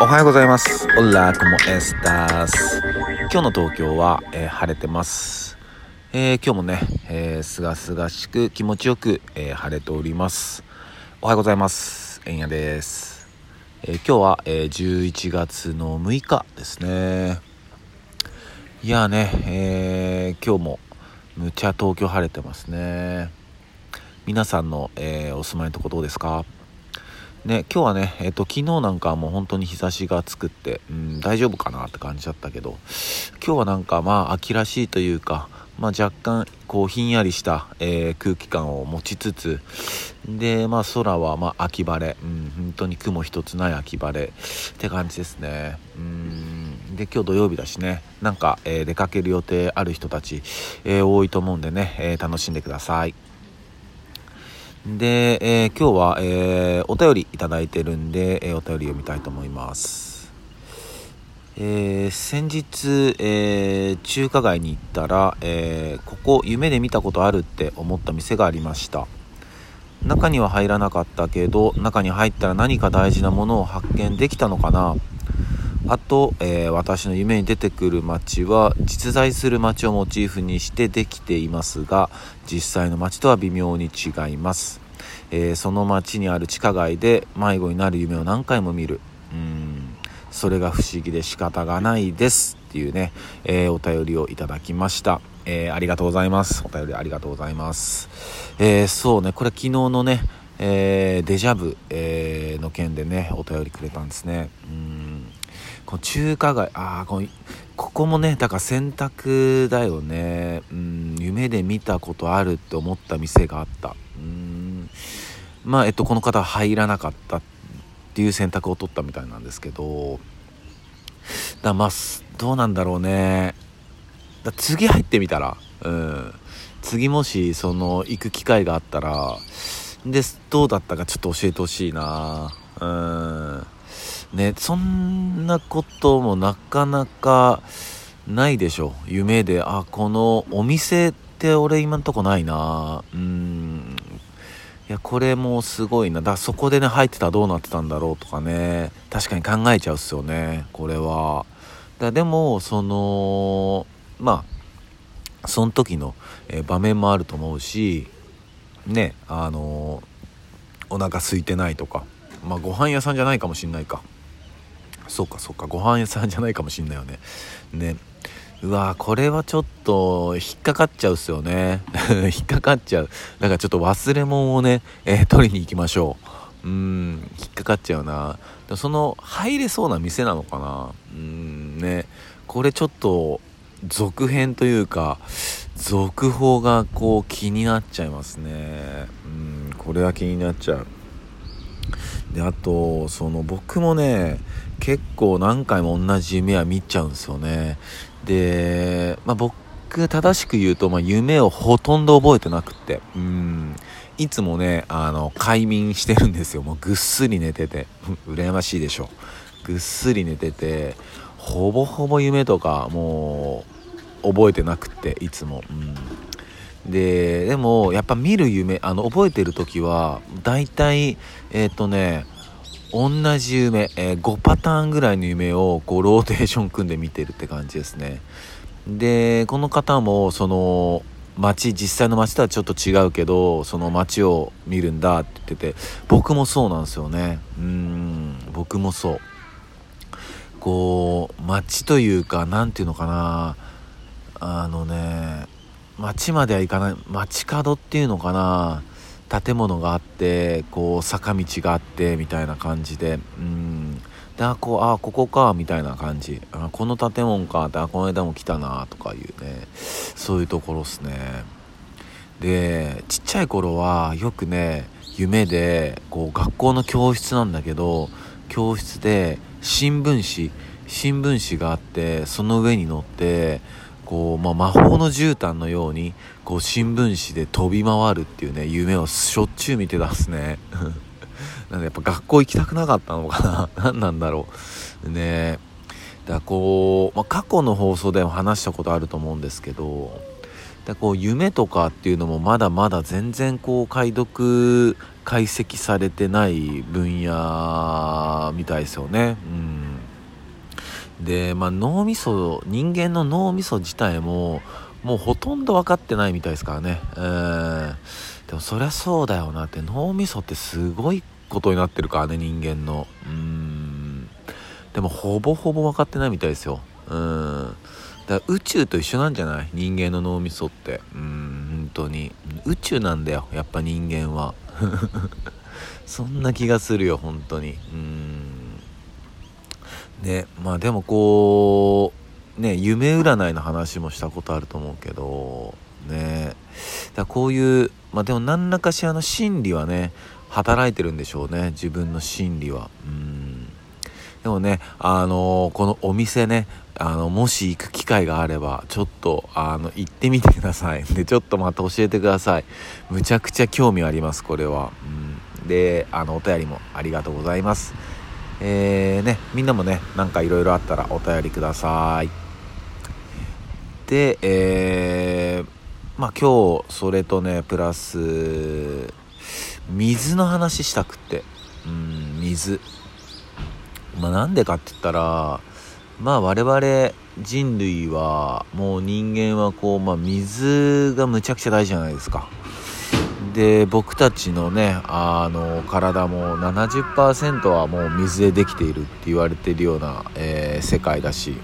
おはようございます。オラコモエスタス。今日の東京は、えー、晴れてます。えー、今日もね、えー、すがすがしく気持ちよく、え晴れております。おはようございます。えんやです。え今日は、え11月の6日ですね。いやね、え今日もむちゃ東京晴れてますね。皆さんの、えお住まいのとこどうですか？ね、今日はね、えっ、と、昨日なんかもう本当に日差しが作って、うん、大丈夫かなって感じだったけど、今日はなんかまあ秋らしいというか、まあ若干こうひんやりした、えー、空気感を持ちつつ、で、まあ空はま秋晴れ、うん、本当に雲一つない秋晴れって感じですね。うん、で、今日土曜日だしね、なんか、えー、出かける予定ある人たち、えー、多いと思うんでね、え楽しんでください。で、えー、今日は、えー、お便りいただいてるんで、えー、お便り読みたいと思います。え先日、え中華街に行ったら、えここ夢で見たことあるって思った店がありました。中には入らなかったけど、中に入ったら何か大事なものを発見できたのかなあと、えー、私の夢に出てくる街は実在する街をモチーフにしてできていますが実際の街とは微妙に違います、えー、その街にある地下街で迷子になる夢を何回も見るうんそれが不思議で仕方がないですっていうね、えー、お便りをいただきましたえ、ありがとうございます。お便りありがとうございます。え、そうね、これ昨日のね、え、デジャブ、えの件でね、お便りくれたんですね。うんこの中華街、ああ、こここもね、だから選択だよね。うん、夢で見たことあるって思った店があった。うん、まあ、えっと、この方は入らなかったっていう選択を取ったみたいなんですけど、だまあ、どうなんだろうね。だ次入ってみたら、うん、次もし、その、行く機会があったら、で、どうだったかちょっと教えてほしいな。うん。ね、そんなこともなかなかないでしょ。夢で、あ、このお店って俺今んとこないな。うん。いや、これもすごいな。だそこでね、入ってたらどうなってたんだろうとかね。確かに考えちゃうっすよね。これは。だでも、その、まあ、その時の、え場面もあると思うし、ね、あのお腹空いてないとか、まあ、ご飯屋さんじゃないかもしんないか。そうかそうかご飯屋さんじゃないかもしんないよね。ね。うわこれはちょっと引っかかっちゃうっすよね。引っかかっちゃう。だからちょっと忘れ物をね、えー、取りに行きましょう。うん引っかかっちゃうな。その入れそうな店なのかな。うんね。これちょっと続編というか続報がこう気になっちゃいますね。うんこれは気になっちゃう。であとその僕もね結構何回も同じ夢は見ちゃうんですよね。で、まあ、僕正しく言うと、まあ、夢をほとんど覚えてなくって。うん。いつもねあの快眠してるんですよ。もうぐっすり寝てて。羨ましいでしょ。ぐっすり寝ててほぼほぼ夢とかもう覚えてなくっていつも。うん。ででもやっぱ見る夢あの覚えてる時は大体えっ、ー、とね同じ夢、えー、5パターンぐらいの夢をこうローテーション組んで見てるって感じですね。でこの方もその街実際の街とはちょっと違うけどその街を見るんだって言ってて僕もそうなんですよね。うん僕もそう。こう街というか何ていうのかな。あのね街までは行かない。街角っていうのかな。建物があってこう坂道があってみたいな感じで。うん。であこうあここかみたいな感じ。あこの建物かってあこの間も来たなとかいうね。そういうところっすね。でちっちゃい頃はよくね夢でこう学校の教室なんだけど教室で新聞紙新聞紙があってその上に乗ってこう、まあ、魔法の絨毯のようにこう新聞紙で飛び回るっていうね夢をしょっちゅう見てたっすね。なんでやっぱ学校行きたくなかったのかな。何なんだろう。ね。だこう、まあ、過去の放送でも話したことあると思うんですけどだこう夢とかっていうのもまだまだ全然こう解読解析されてない分野みたいですよね。うん。で、まあ、脳みそ人間の脳みそ自体ももうほとんど分かってないみたいですからね。うんでもそりゃそうだよなって。脳みそってすごいことになってるからね人間の。うん。でもほぼほぼ分かってないみたいですよ。うん。だから宇宙と一緒なんじゃない？人間の脳みそって。うん本当に。宇宙なんだよやっぱ人間は。そんな気がするよ本当に。うん。ねまあでもこうね夢占いの話もしたことあると思うけどね。だこういうまあでも何らかしらの心理はね働いてるんでしょうね自分の心理は。うん。でもねあのー、このお店ねあのもし行く機会があればちょっとあの行ってみてください。でちょっとまた教えてください。むちゃくちゃ興味ありますこれは、うん、であのお便りもありがとうございます。えー、ねみんなもねなんかいろいろあったらお便りください。でえー、まあ今日それとねプラス水の話したくって。うん水。まあなんでかって言ったらまあ我々人類はもう人間はこう、まあ、水がむちゃくちゃ大事じゃないですか。で僕たちのねあの体も70%はもう水でできているって言われてるような、えー、世界だし、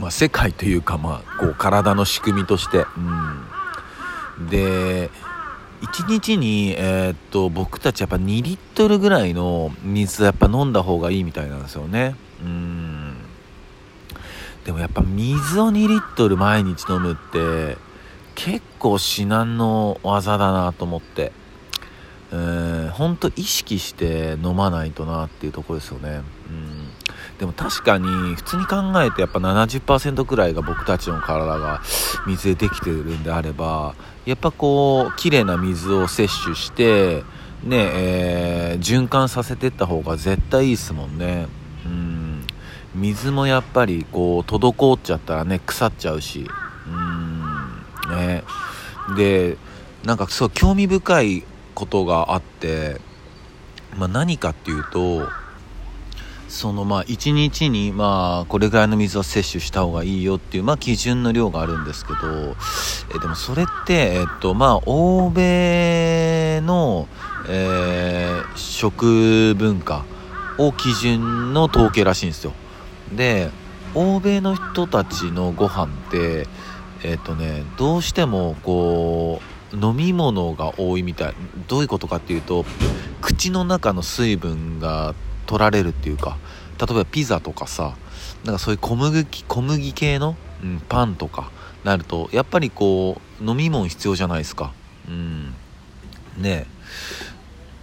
まあ、世界というか、まあ、こう体の仕組みとして、うん、で1日に、えー、っと僕たちやっぱ2リットルぐらいの水やっぱ飲んだ方がいいみたいなんですよね。うん。でもやっぱ水を2リットル毎日飲むって結構至難の技だなと思って。えー、ほんと意識して飲まないとなっていうとこですよね。うん。でも確かに普通に考えてやっぱ70%くらいが僕たちの体が水でできてるんであればやっぱこう綺麗な水を摂取してねえー、循環させてった方が絶対いいですもんね。うん。水もやっぱりこう滞っちゃったらね腐っちゃうし。でなんかそう興味深いことがあって、まあ、何かっていうとそのまあ1日にまあこれぐらいの水を摂取した方がいいよっていうまあ基準の量があるんですけどえでもそれってえっとまあ欧米の、え、食文化を基準の統計らしいんですよ。で欧米の人たちのご飯ってえっとねどうしてもこう飲み物が多いみたいどういうことかっていうと口の中の水分が取られるっていうか例えばピザとかさなんかそういう小麦小麦系の、うん、パンとかなるとやっぱりこう飲み物必要じゃないですか。うん。ね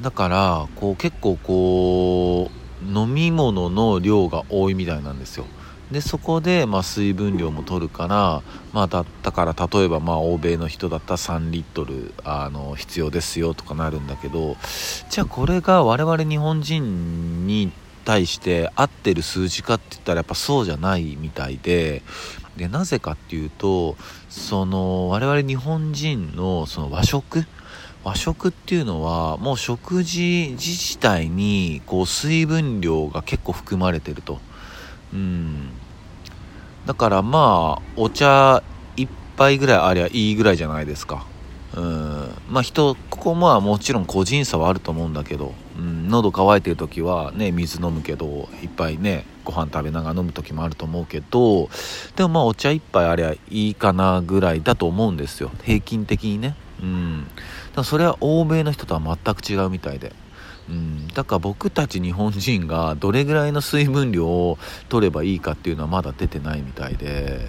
だからこう結構こう飲み物の量が多いみたいなんですよ。でそこで、まあ、水分量も取るから、まあ、だったから例えば、まあ、欧米の人だったら3リットルあの必要ですよとかなるんだけどじゃあこれが我々日本人に対して合ってる数字かって言ったらやっぱそうじゃないみたいででなぜかっていうとその我々日本人のその和食和食っていうのはもう食事自体にこう水分量が結構含まれてると。うんだからまあお茶1杯ぐらいありゃいいぐらいじゃないですか。うん。まあ人ここまあもちろん個人差はあると思うんだけど、うん、喉乾いてる時はね水飲むけどいっぱいねご飯食べながら飲む時もあると思うけどでもまあお茶1杯ありゃいいかなぐらいだと思うんですよ。平均的にね。うん。だそれは欧米の人とは全く違うみたいで。うん、だから僕たち日本人がどれぐらいの水分量を取ればいいかっていうのはまだ出てないみたいで、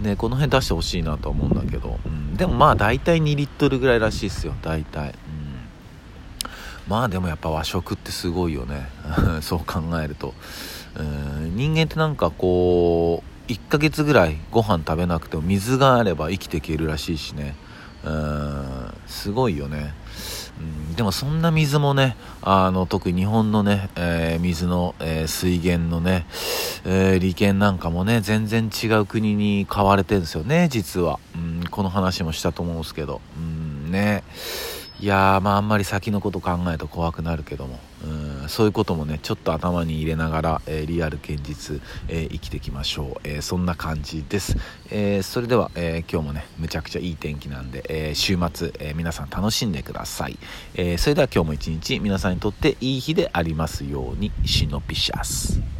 ね、この辺出してほしいなと思うんだけど、うん、でもまあ大体2リットルぐらいらしいですよ大体、うん、まあでもやっぱ和食ってすごいよね。そう考えると、うん、人間ってなんかこう1ヶ月ぐらいご飯食べなくても水があれば生きていけるらしいしね。うん。すごいよね。でもそんな水もね、あの、特に日本のね、えー、水の、えー、水源のね、えー、利権なんかもね、全然違う国に買われてるんですよね、実は。うん、この話もしたと思うんですけど。うん、ね。いやーまああんまり先のこと考えると怖くなるけども。うんそういうこともねちょっと頭に入れながら、えー、リアル現実、えー、生きていきましょう、えー、そんな感じです、えそれでは、え今日もねむちゃくちゃいい天気なんで、え週末、え皆さん楽しんでください、えそれでは今日も一日皆さんにとっていい日でありますようにシノピシャス。